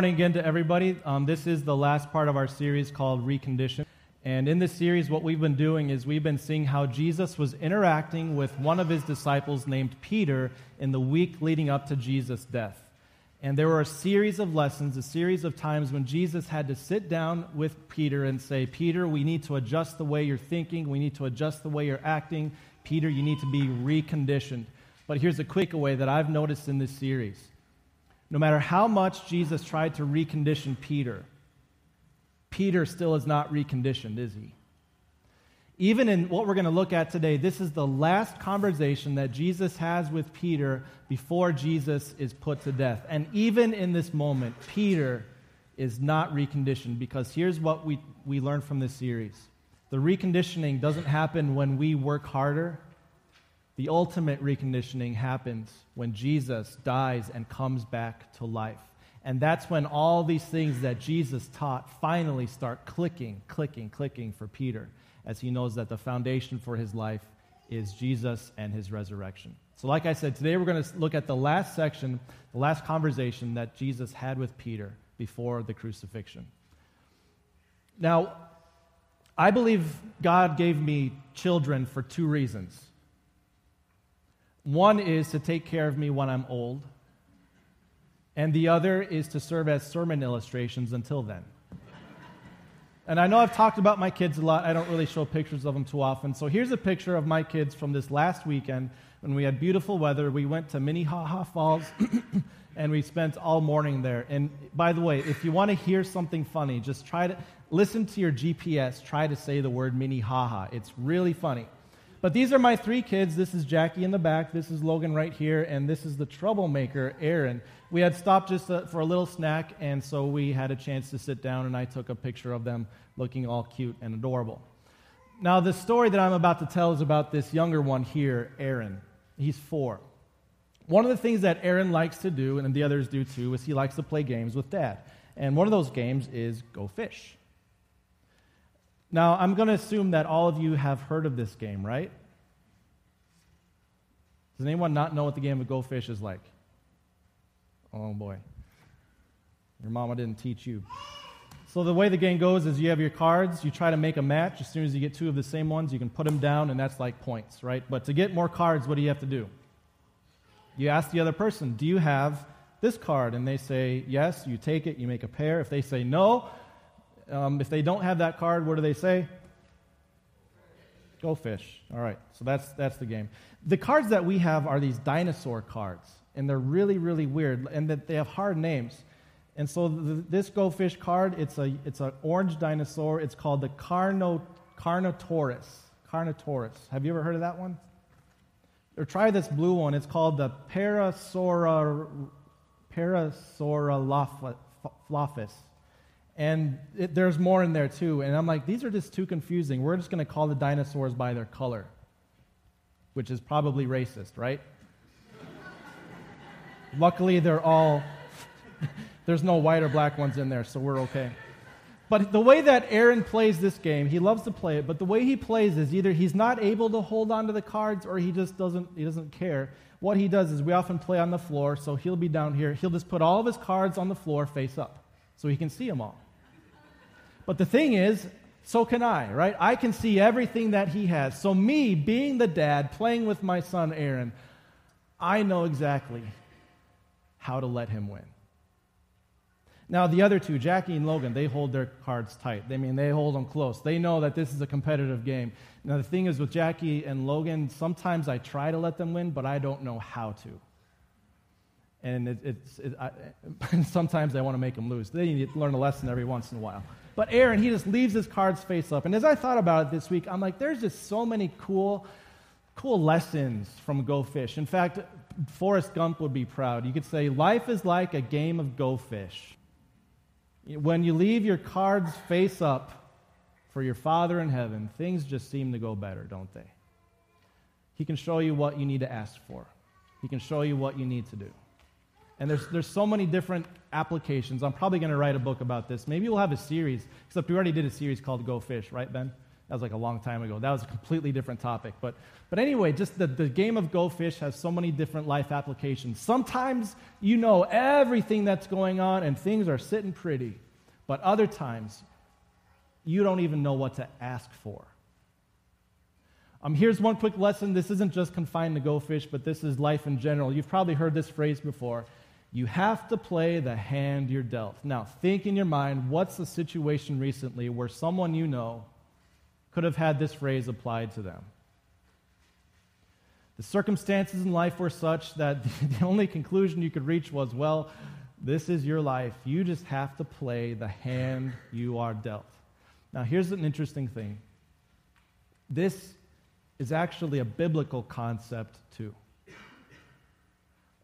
morning again to everybody. Um, this is the last part of our series called Recondition. And in this series, what we've been doing is we've been seeing how Jesus was interacting with one of his disciples named Peter in the week leading up to Jesus' death. And there were a series of lessons, a series of times when Jesus had to sit down with Peter and say, Peter, we need to adjust the way you're thinking, we need to adjust the way you're acting. Peter, you need to be reconditioned. But here's a quick way that I've noticed in this series no matter how much Jesus tried to recondition Peter, Peter still is not reconditioned, is he? Even in what we're going to look at today, this is the last conversation that Jesus has with Peter before Jesus is put to death. And even in this moment, Peter is not reconditioned because here's what we, we learned from this series the reconditioning doesn't happen when we work harder, the ultimate reconditioning happens when Jesus dies and comes back to life. And that's when all these things that Jesus taught finally start clicking, clicking, clicking for Peter, as he knows that the foundation for his life is Jesus and his resurrection. So, like I said, today we're going to look at the last section, the last conversation that Jesus had with Peter before the crucifixion. Now, I believe God gave me children for two reasons. One is to take care of me when I'm old, and the other is to serve as sermon illustrations until then. And I know I've talked about my kids a lot. I don't really show pictures of them too often. So here's a picture of my kids from this last weekend when we had beautiful weather. We went to Minnehaha Falls and we spent all morning there. And by the way, if you want to hear something funny, just try to listen to your GPS. Try to say the word Minnehaha. It's really funny. But these are my three kids. This is Jackie in the back. This is Logan right here. And this is the troublemaker, Aaron. We had stopped just uh, for a little snack, and so we had a chance to sit down, and I took a picture of them looking all cute and adorable. Now, the story that I'm about to tell is about this younger one here, Aaron. He's four. One of the things that Aaron likes to do, and the others do too, is he likes to play games with dad. And one of those games is Go Fish. Now, I'm going to assume that all of you have heard of this game, right? Does anyone not know what the game of Go Fish is like? Oh boy. Your mama didn't teach you. So, the way the game goes is you have your cards, you try to make a match. As soon as you get two of the same ones, you can put them down, and that's like points, right? But to get more cards, what do you have to do? You ask the other person, Do you have this card? And they say yes, you take it, you make a pair. If they say no, um, if they don't have that card, what do they say? Go fish. All right, so that's, that's the game. The cards that we have are these dinosaur cards, and they're really, really weird, and that they have hard names. And so the, this Go Fish card, it's a it's an orange dinosaur. It's called the Carno, Carnotaurus. Carnotaurus. Have you ever heard of that one? Or try this blue one. It's called the Parasaura, Parasaurolophus. And it, there's more in there too. And I'm like, these are just too confusing. We're just going to call the dinosaurs by their color, which is probably racist, right? Luckily, they're all, there's no white or black ones in there, so we're okay. But the way that Aaron plays this game, he loves to play it, but the way he plays is either he's not able to hold on to the cards or he just doesn't, he doesn't care. What he does is we often play on the floor, so he'll be down here. He'll just put all of his cards on the floor face up so he can see them all. But the thing is, so can I, right? I can see everything that he has. So, me being the dad, playing with my son Aaron, I know exactly how to let him win. Now, the other two, Jackie and Logan, they hold their cards tight. I mean, they hold them close. They know that this is a competitive game. Now, the thing is with Jackie and Logan, sometimes I try to let them win, but I don't know how to. And it, it's, it, I, sometimes I want to make them lose. They need to learn a lesson every once in a while. But Aaron, he just leaves his cards face up. And as I thought about it this week, I'm like, there's just so many cool, cool lessons from Go Fish. In fact, Forrest Gump would be proud. You could say, life is like a game of Go Fish. When you leave your cards face up for your Father in heaven, things just seem to go better, don't they? He can show you what you need to ask for. He can show you what you need to do. And there's, there's so many different applications. I'm probably going to write a book about this. Maybe we'll have a series, except we already did a series called Go Fish, right, Ben? That was like a long time ago. That was a completely different topic. But, but anyway, just the, the game of Go Fish has so many different life applications. Sometimes you know everything that's going on and things are sitting pretty. But other times, you don't even know what to ask for. Um, here's one quick lesson. This isn't just confined to Go Fish, but this is life in general. You've probably heard this phrase before. You have to play the hand you're dealt. Now, think in your mind what's the situation recently where someone you know could have had this phrase applied to them. The circumstances in life were such that the only conclusion you could reach was, well, this is your life. You just have to play the hand you are dealt. Now, here's an interesting thing this is actually a biblical concept, too.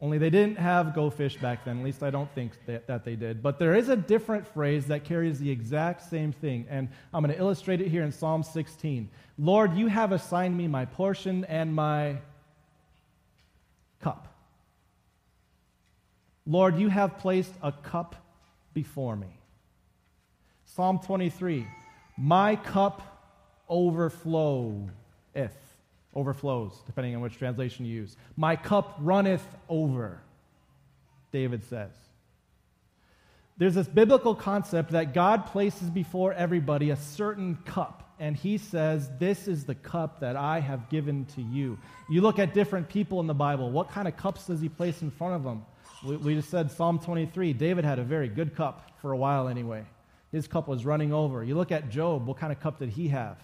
Only they didn't have go fish back then. At least I don't think that, that, they did. But there is a different phrase that carries the exact same thing. And I'm going to illustrate it here in Psalm 16. Lord, you have assigned me my portion and my cup. Lord, you have placed a cup before me. Psalm 23 My cup overfloweth overflows, depending on which translation you use. My cup runneth over, David says. There's this biblical concept that God places before everybody a certain cup, and he says, This is the cup that I have given to you. You look at different people in the Bible, what kind of cups does he place in front of them? We, just said Psalm 23. David had a very good cup for a while anyway. His cup was running over. You look at Job, what kind of cup did he have?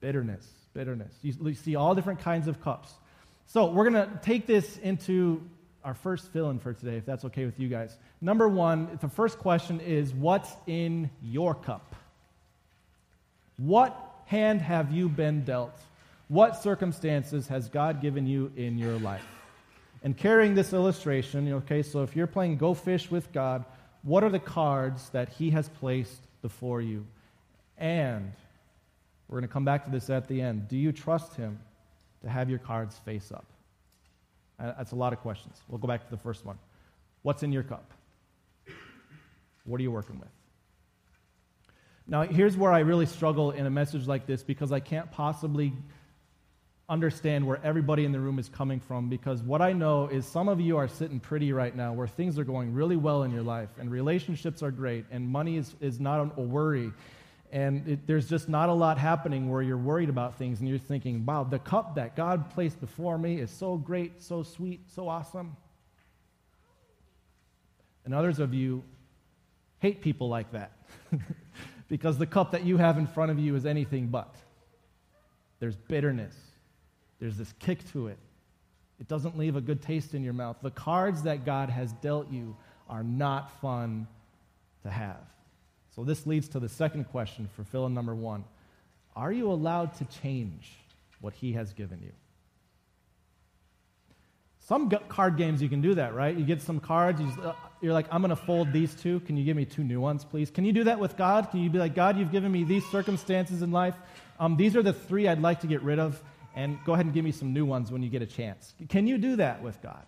Bitterness bitterness. You, you see all different kinds of cups. So we're going to take this into our first fill in for today, if that's okay with you guys. Number one, the first question is what's in your cup? What hand have you been dealt? What circumstances has God given you in your life? And carrying this illustration, okay, so if you're playing Go Fish with God, what are the cards that He has placed before you? And we're going to come back to this at the end. Do you trust Him to have your cards face up? Uh, that's a lot of questions. We'll go back to the first one. What's in your cup? What are you working with? Now, here's where I really struggle in a message like this because I can't possibly understand where everybody in the room is coming from because what I know is some of you are sitting pretty right now where things are going really well in your life and relationships are great and money is, is not a worry and it, there's just not a lot happening where you're worried about things and you're thinking, wow, the cup that God placed before me is so great, so sweet, so awesome. And others of you hate people like that because the cup that you have in front of you is anything but. There's bitterness, there's this kick to it. It doesn't leave a good taste in your mouth. The cards that God has dealt you are not fun to have. So this leads to the second question for fill in number one Are you allowed to change what he has given you? Some card games you can do that, right? You get some cards, uh, you're like, I'm going to fold these two. Can you give me two new ones, please? Can you do that with God? Can you be like, God, you've given me these circumstances in life. Um, these are the three I'd like to get rid of, and go ahead and give me some new ones when you get a chance. Can you do that with God?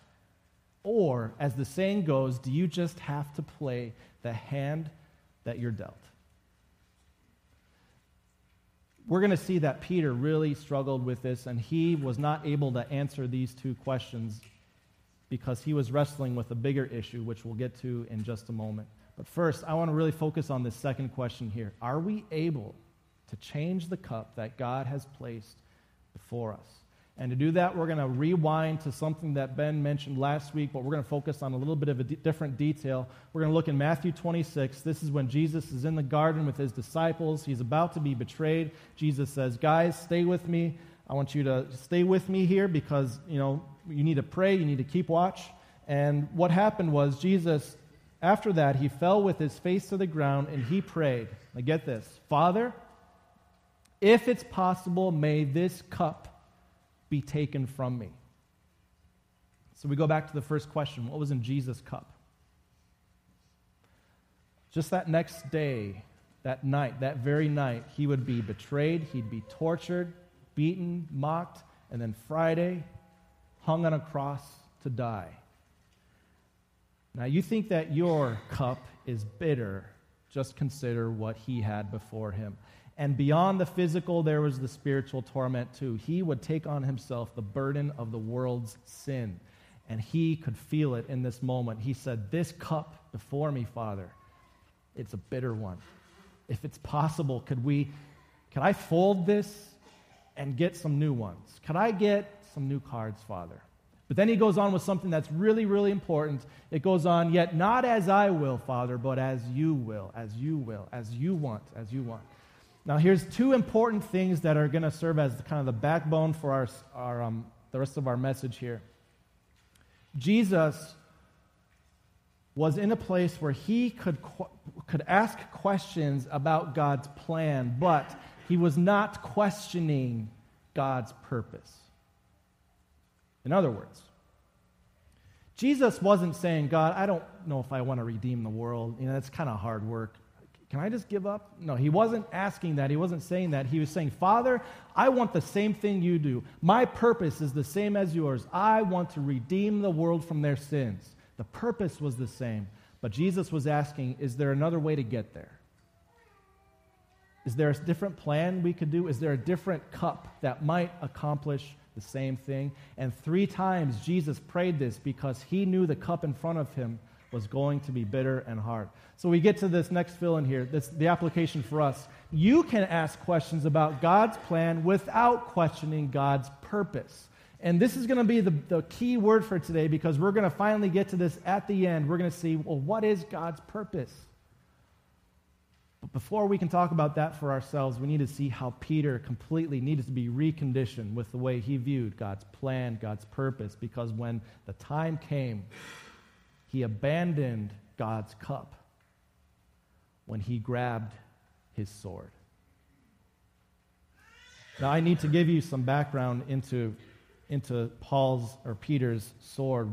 Or, as the saying goes, do you just have to play the hand that you're dealt. We're going to see that Peter really struggled with this, and he was not able to answer these two questions because he was wrestling with a bigger issue, which we'll get to in just a moment. But first, I want to really focus on this second question here. Are we able to change the cup that God has placed before us? And to do that, we're going to rewind to something that Ben mentioned last week, but we're going to focus on a little bit of a d- different detail. We're going to look in Matthew 26. This is when Jesus is in the garden with his disciples. He's about to be betrayed. Jesus says, Guys, stay with me. I want you to stay with me here because, you know, you need to pray, you need to keep watch. And what happened was Jesus, after that, he fell with his face to the ground and he prayed. Now get this Father, if it's possible, may this cup be taken from me. So we go back to the first question what was in Jesus' cup? Just that next day, that night, that very night, he would be betrayed, he'd be tortured, beaten, mocked, and then Friday, hung on a cross to die. Now, you think that your cup is bitter, just consider what he had before him. And beyond the physical, there was the spiritual torment too. He would take on himself the burden of the world's sin. And he could feel it in this moment. He said, This cup before me, Father, it's a bitter one. If it's possible, could we, could I fold this and get some new ones? Could I get some new cards, Father? But then he goes on with something that's really, really important. It goes on, yet not as I will, Father, but as you will, as you will, as you want, as you want. Now, here's two important things that are going to serve as kind of the backbone for our, our um, the rest of our message here. Jesus was in a place where he could, could ask questions about God's plan, but he was not questioning God's purpose. In other words, Jesus wasn't saying, God, I don't know if I want to redeem the world. You know, that's kind of hard work. Can I just give up? No, he wasn't asking that. He wasn't saying that. He was saying, Father, I want the same thing you do. My purpose is the same as yours. I want to redeem the world from their sins. The purpose was the same. But Jesus was asking, is there another way to get there? Is there a different plan we could do? Is there a different cup that might accomplish the same thing? And three times Jesus prayed this because he knew the cup in front of him was going to be bitter and hard. So we get to this next fill in here. This the application for us. You can ask questions about God's plan without questioning God's purpose. And this is going to be the, the key word for today because we're going to finally get to this at the end. We're going to see, well, what is God's purpose? But before we can talk about that for ourselves, we need to see how Peter completely needed to be reconditioned with the way he viewed God's plan, God's purpose, because when the time came, he abandoned God's cup when he grabbed his sword. Now, I need to give you some background into, into Paul's or Peter's sword.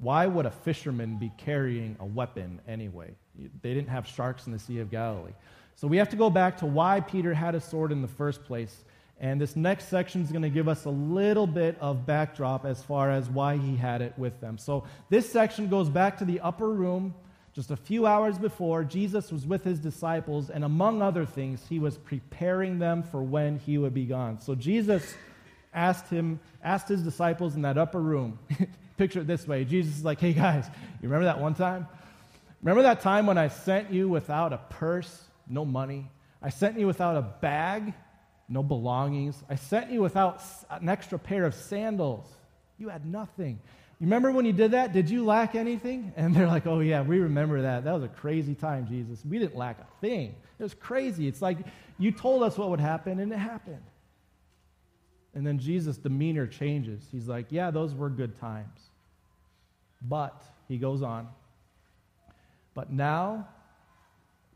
Why would a fisherman be carrying a weapon anyway? They didn't have sharks in the Sea of Galilee. So we have to go back to why Peter had a sword in the first place. And this next section is going to give us a little bit of backdrop as far as why he had it with them. So this section goes back to the upper room just a few hours before. Jesus was with his disciples, and among other things, he was preparing them for when he would be gone. So Jesus asked him, asked his disciples in that upper room. Picture it this way: Jesus is like, "Hey guys, you remember that one time? Remember that time when I sent you without a purse, no money? I sent you without a bag." No belongings. I sent you without an extra pair of sandals. You had nothing. You remember when you did that? Did you lack anything? And they're like, oh, yeah, we remember that. That was a crazy time, Jesus. We didn't lack a thing. It was crazy. It's like you told us what would happen, and it happened. And then Jesus' demeanor changes. He's like, yeah, those were good times. But, he goes on, but now,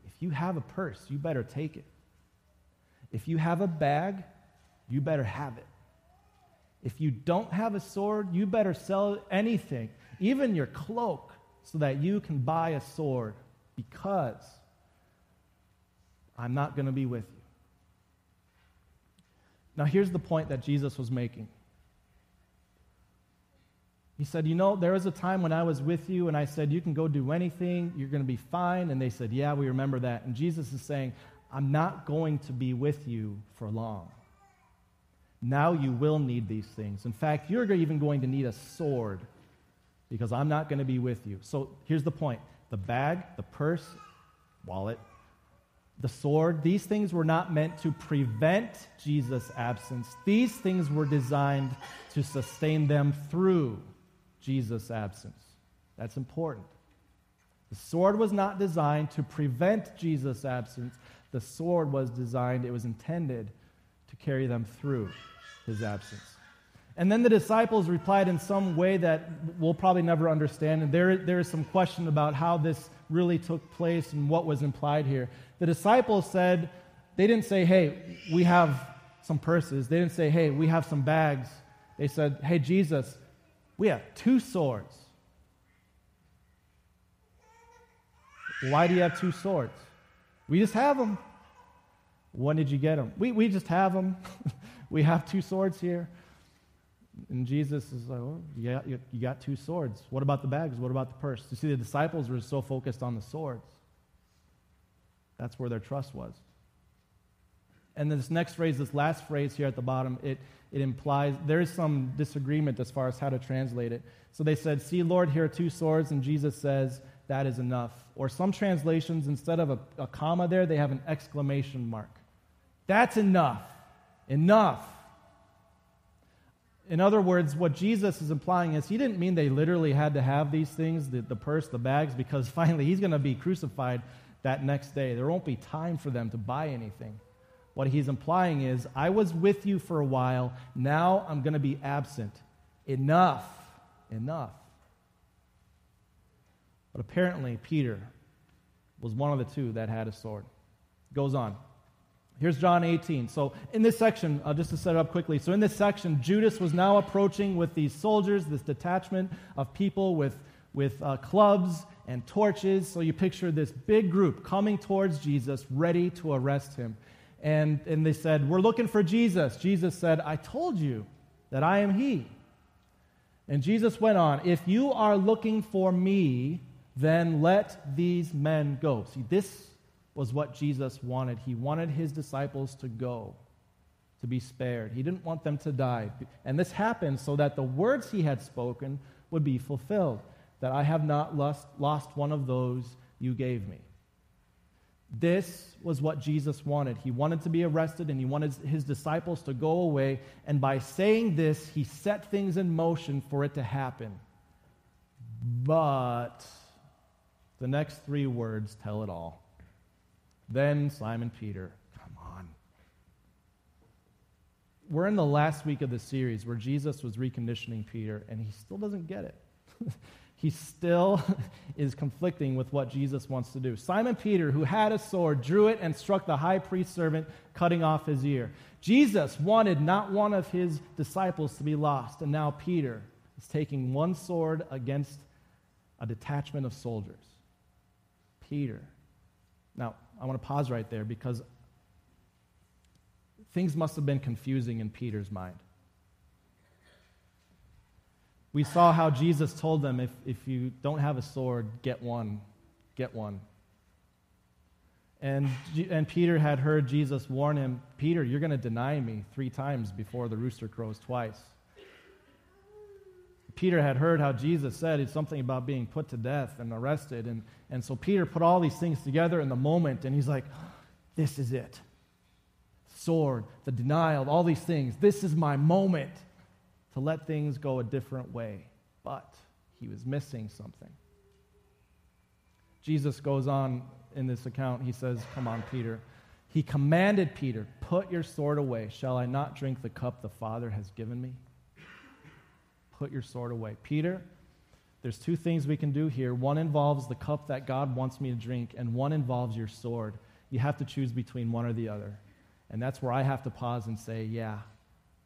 if you have a purse, you better take it. If you have a bag, you better have it. If you don't have a sword, you better sell anything, even your cloak, so that you can buy a sword because I'm not going to be with you. Now, here's the point that Jesus was making. He said, You know, there was a time when I was with you and I said, You can go do anything, you're going to be fine. And they said, Yeah, we remember that. And Jesus is saying, I'm not going to be with you for long. Now you will need these things. In fact, you're even going to need a sword because I'm not going to be with you. So here's the point the bag, the purse, wallet, the sword, these things were not meant to prevent Jesus' absence. These things were designed to sustain them through Jesus' absence. That's important. The sword was not designed to prevent Jesus' absence, the sword was designed, it was intended to carry them through his absence. And then the disciples replied in some way that we'll probably never understand. And there, there is some question about how this really took place and what was implied here. The disciples said, they didn't say, hey, we have some purses. They didn't say, hey, we have some bags. They said, hey, Jesus, we have two swords. Why do you have two swords? We just have them. When did you get them? We, we just have them. we have two swords here. And Jesus is like, oh, yeah, you, you got two swords. What about the bags? What about the purse? You see, the disciples were so focused on the swords. That's where their trust was. And this next phrase, this last phrase here at the bottom, it, it implies there is some disagreement as far as how to translate it. So they said, See, Lord, here are two swords, and Jesus says, That is enough. Or some translations, instead of a, a comma there, they have an exclamation mark. That's enough. Enough. In other words, what Jesus is implying is he didn't mean they literally had to have these things, the, the purse, the bags, because finally he's going to be crucified that next day. There won't be time for them to buy anything. What he's implying is, I was with you for a while, now I'm going to be absent. Enough. Enough. But apparently, Peter was one of the two that had a sword. Goes on. Here's John 18. So, in this section, uh, just to set it up quickly, so in this section, Judas was now approaching with these soldiers, this detachment of people with, with uh, clubs and torches. So, you picture this big group coming towards Jesus, ready to arrest him. And, and they said, We're looking for Jesus. Jesus said, I told you that I am he. And Jesus went on, If you are looking for me, then let these men go. See, this was what Jesus wanted. He wanted his disciples to go, to be spared. He didn't want them to die. And this happened so that the words he had spoken would be fulfilled that I have not lost, lost one of those you gave me. This was what Jesus wanted. He wanted to be arrested and he wanted his disciples to go away. And by saying this, he set things in motion for it to happen. But the next three words tell it all. Then Simon Peter, come on. We're in the last week of the series where Jesus was reconditioning Peter, and he still doesn't get it. he still is conflicting with what Jesus wants to do. Simon Peter, who had a sword, drew it and struck the high priest's servant, cutting off his ear. Jesus wanted not one of his disciples to be lost, and now Peter is taking one sword against a detachment of soldiers. Peter. Now, I want to pause right there because things must have been confusing in Peter's mind. We saw how Jesus told them if, if you don't have a sword, get one. Get one. And, and Peter had heard Jesus warn him Peter, you're going to deny me three times before the rooster crows twice. Peter had heard how Jesus said it's something about being put to death and arrested. And, and so Peter put all these things together in the moment, and he's like, This is it. Sword, the denial, all these things. This is my moment to let things go a different way. But he was missing something. Jesus goes on in this account. He says, Come on, Peter. He commanded Peter, Put your sword away. Shall I not drink the cup the Father has given me? Put your sword away. Peter, there's two things we can do here. One involves the cup that God wants me to drink, and one involves your sword. You have to choose between one or the other. And that's where I have to pause and say, yeah,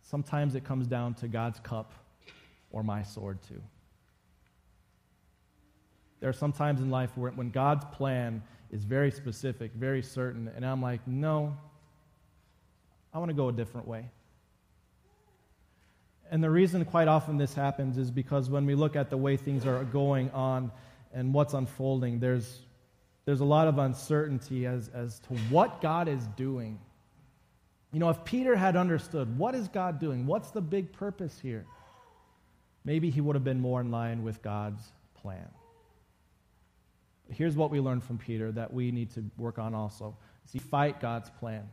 sometimes it comes down to God's cup or my sword, too. There are some times in life where when God's plan is very specific, very certain, and I'm like, no, I want to go a different way. And the reason quite often this happens is because when we look at the way things are going on and what's unfolding, there's, there's a lot of uncertainty as, as to what God is doing. You know, if Peter had understood what is God doing, what's the big purpose here, maybe he would have been more in line with God's plan. Here's what we learned from Peter that we need to work on also. See, fight God's plan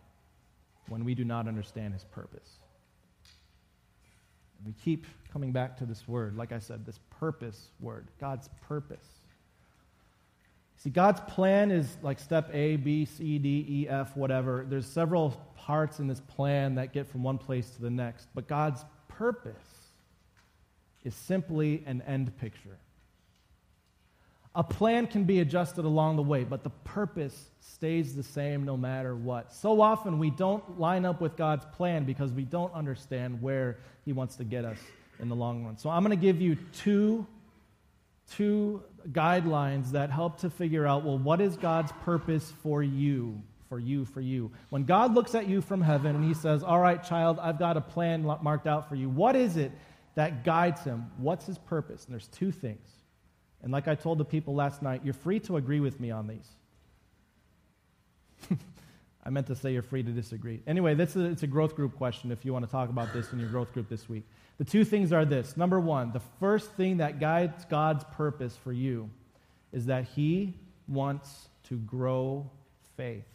when we do not understand his purpose. We keep coming back to this word, like I said, this purpose word, God's purpose. See, God's plan is like step A, B, C, D, E, F, whatever. There's several parts in this plan that get from one place to the next. But God's purpose is simply an end picture. A plan can be adjusted along the way, but the purpose stays the same no matter what. So often we don't line up with God's plan because we don't understand where He wants to get us in the long run. So I'm going to give you two, two guidelines that help to figure out well, what is God's purpose for you? For you, for you. When God looks at you from heaven and He says, All right, child, I've got a plan marked out for you, what is it that guides Him? What's His purpose? And there's two things. And like I told the people last night, you're free to agree with me on these. I meant to say you're free to disagree. Anyway, this is, it's a growth group question if you want to talk about this in your growth group this week. The two things are this. Number one, the first thing that guides God's purpose for you is that He wants to grow faith.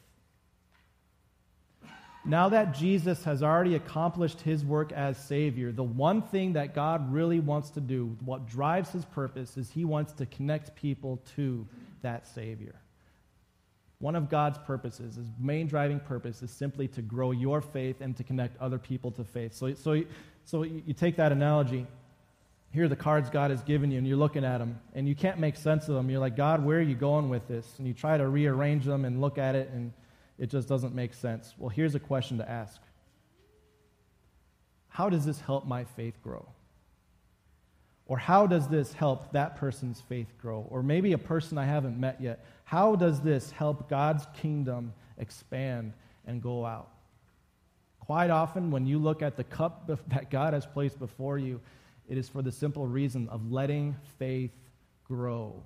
Now that Jesus has already accomplished his work as Savior, the one thing that God really wants to do, what drives his purpose, is he wants to connect people to that Savior. One of God's purposes, his main driving purpose, is simply to grow your faith and to connect other people to faith. So, so, so you take that analogy. Here are the cards God has given you, and you're looking at them, and you can't make sense of them. You're like, God, where are you going with this? And you try to rearrange them and look at it, and it just doesn't make sense. Well, here's a question to ask How does this help my faith grow? Or how does this help that person's faith grow? Or maybe a person I haven't met yet. How does this help God's kingdom expand and go out? Quite often, when you look at the cup that God has placed before you, it is for the simple reason of letting faith grow.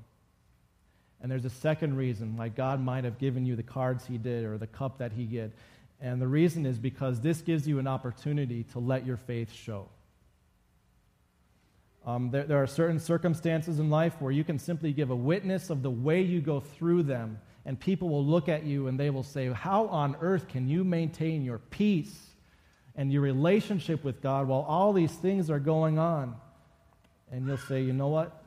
And there's a second reason why God might have given you the cards He did or the cup that He did. And the reason is because this gives you an opportunity to let your faith show. Um, there, there are certain circumstances in life where you can simply give a witness of the way you go through them, and people will look at you and they will say, How on earth can you maintain your peace and your relationship with God while all these things are going on? And you'll say, You know what?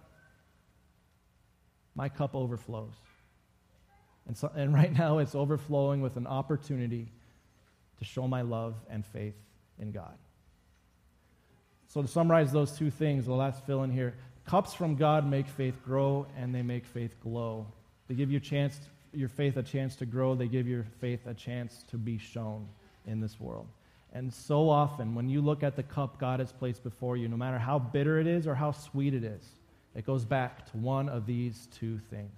My cup overflows. And, so, and right now it's overflowing with an opportunity to show my love and faith in God. So, to summarize those two things, the last fill in here cups from God make faith grow and they make faith glow. They give your, chance, your faith a chance to grow, they give your faith a chance to be shown in this world. And so often, when you look at the cup God has placed before you, no matter how bitter it is or how sweet it is, it goes back to one of these two things.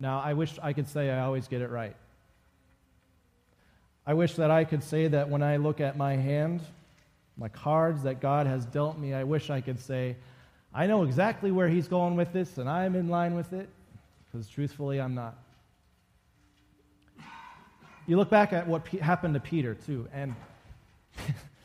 Now, I wish I could say I always get it right. I wish that I could say that when I look at my hand, my cards that God has dealt me, I wish I could say, I know exactly where He's going with this and I'm in line with it, because truthfully, I'm not. You look back at what happened to Peter, too, and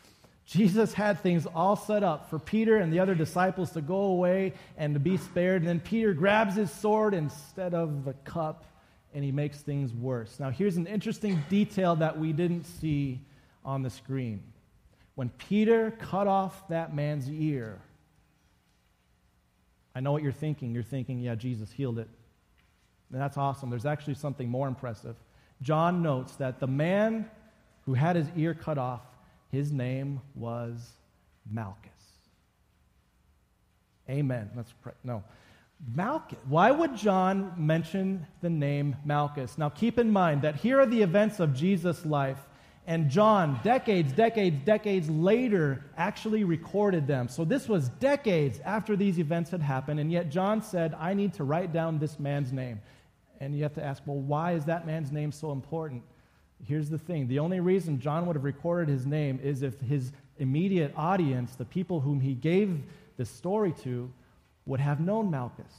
Jesus had things all set up for Peter and the other disciples to go away and to be spared. And then Peter grabs his sword instead of the cup and he makes things worse. Now, here's an interesting detail that we didn't see on the screen. When Peter cut off that man's ear, I know what you're thinking. You're thinking, yeah, Jesus healed it. And that's awesome. There's actually something more impressive. John notes that the man who had his ear cut off his name was Malchus. Amen. Let's pray. No. Malchus. Why would John mention the name Malchus? Now, keep in mind that here are the events of Jesus' life, and John, decades, decades, decades later, actually recorded them. So this was decades after these events had happened, and yet John said, I need to write down this man's name. And you have to ask, well, why is that man's name so important? Here's the thing the only reason John would have recorded his name is if his immediate audience, the people whom he gave the story to, would have known Malchus.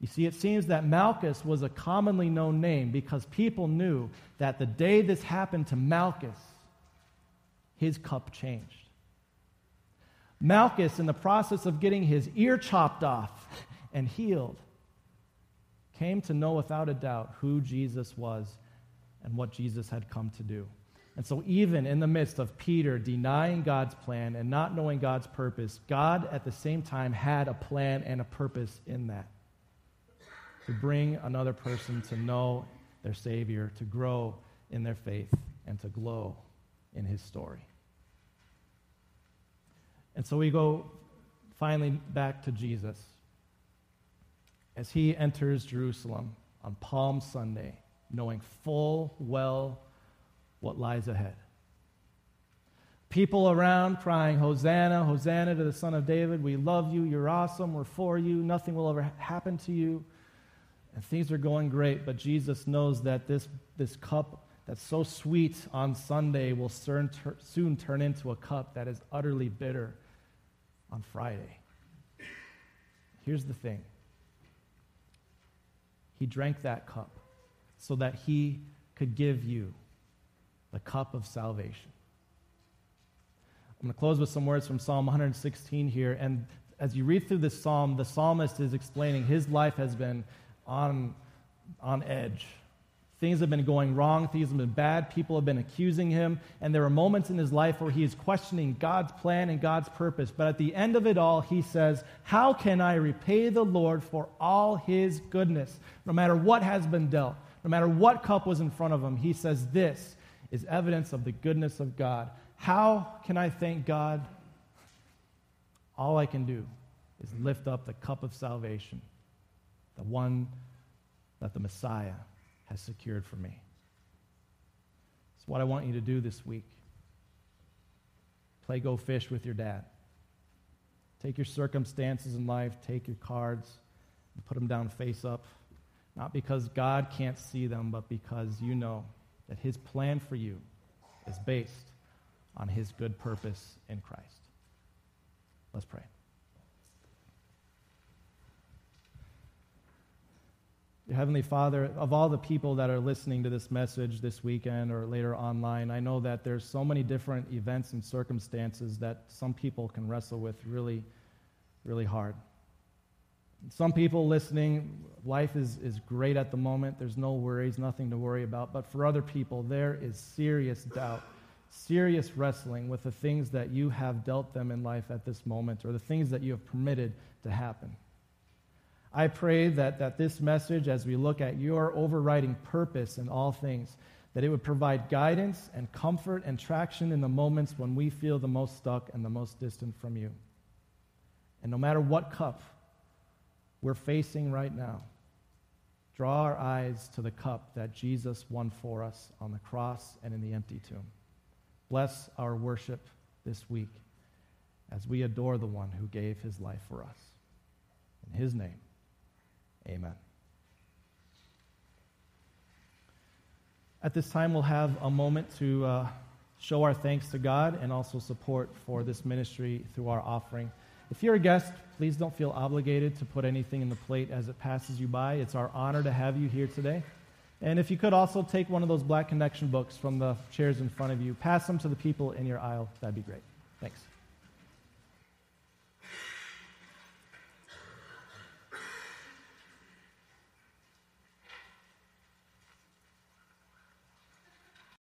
You see, it seems that Malchus was a commonly known name because people knew that the day this happened to Malchus, his cup changed. Malchus, in the process of getting his ear chopped off and healed, came to know without a doubt who Jesus was and what Jesus had come to do. And so, even in the midst of Peter denying God's plan and not knowing God's purpose, God at the same time had a plan and a purpose in that to bring another person to know their Savior, to grow in their faith, and to glow in his story. And so we go finally back to Jesus as he enters Jerusalem on Palm Sunday knowing full well what lies ahead. People around crying, Hosanna, Hosanna to the Son of David. We love you. You're awesome. We're for you. Nothing will ever happen to you. And things are going great, but Jesus knows that this, this cup that's so sweet on Sunday will soon, soon turn into a cup that is utterly bitter on Friday. Here's the thing He drank that cup so that he could give you the cup of salvation. I'm going to close with some words from Psalm 116 here. And as you read through this psalm, the psalmist is explaining his life has been on, on edge. Things have been going wrong, things have been bad, people have been accusing him, and there are moments in his life where he is questioning God's plan and God's purpose. But at the end of it all, he says, How can I repay the Lord for all his goodness? No matter what has been dealt, no matter what cup was in front of him, he says, This is evidence of the goodness of God. How can I thank God? All I can do is lift up the cup of salvation, the one that the Messiah has secured for me. It's what I want you to do this week. Play go fish with your dad. Take your circumstances in life, take your cards, and put them down face up. Not because God can't see them, but because you know that his plan for you is based on his good purpose in Christ. Let's pray. Heavenly Father, of all the people that are listening to this message this weekend or later online, I know that there's so many different events and circumstances that some people can wrestle with really, really hard. Some people listening, life is, is great at the moment. There's no worries, nothing to worry about. But for other people, there is serious doubt, serious wrestling with the things that you have dealt them in life at this moment or the things that you have permitted to happen. I pray that, that this message, as we look at your overriding purpose in all things, that it would provide guidance and comfort and traction in the moments when we feel the most stuck and the most distant from you. And no matter what cup we're facing right now, draw our eyes to the cup that Jesus won for us on the cross and in the empty tomb. Bless our worship this week as we adore the one who gave his life for us. In his name. Amen. At this time, we'll have a moment to uh, show our thanks to God and also support for this ministry through our offering. If you're a guest, please don't feel obligated to put anything in the plate as it passes you by. It's our honor to have you here today. And if you could also take one of those Black Connection books from the chairs in front of you, pass them to the people in your aisle, that'd be great. Thanks.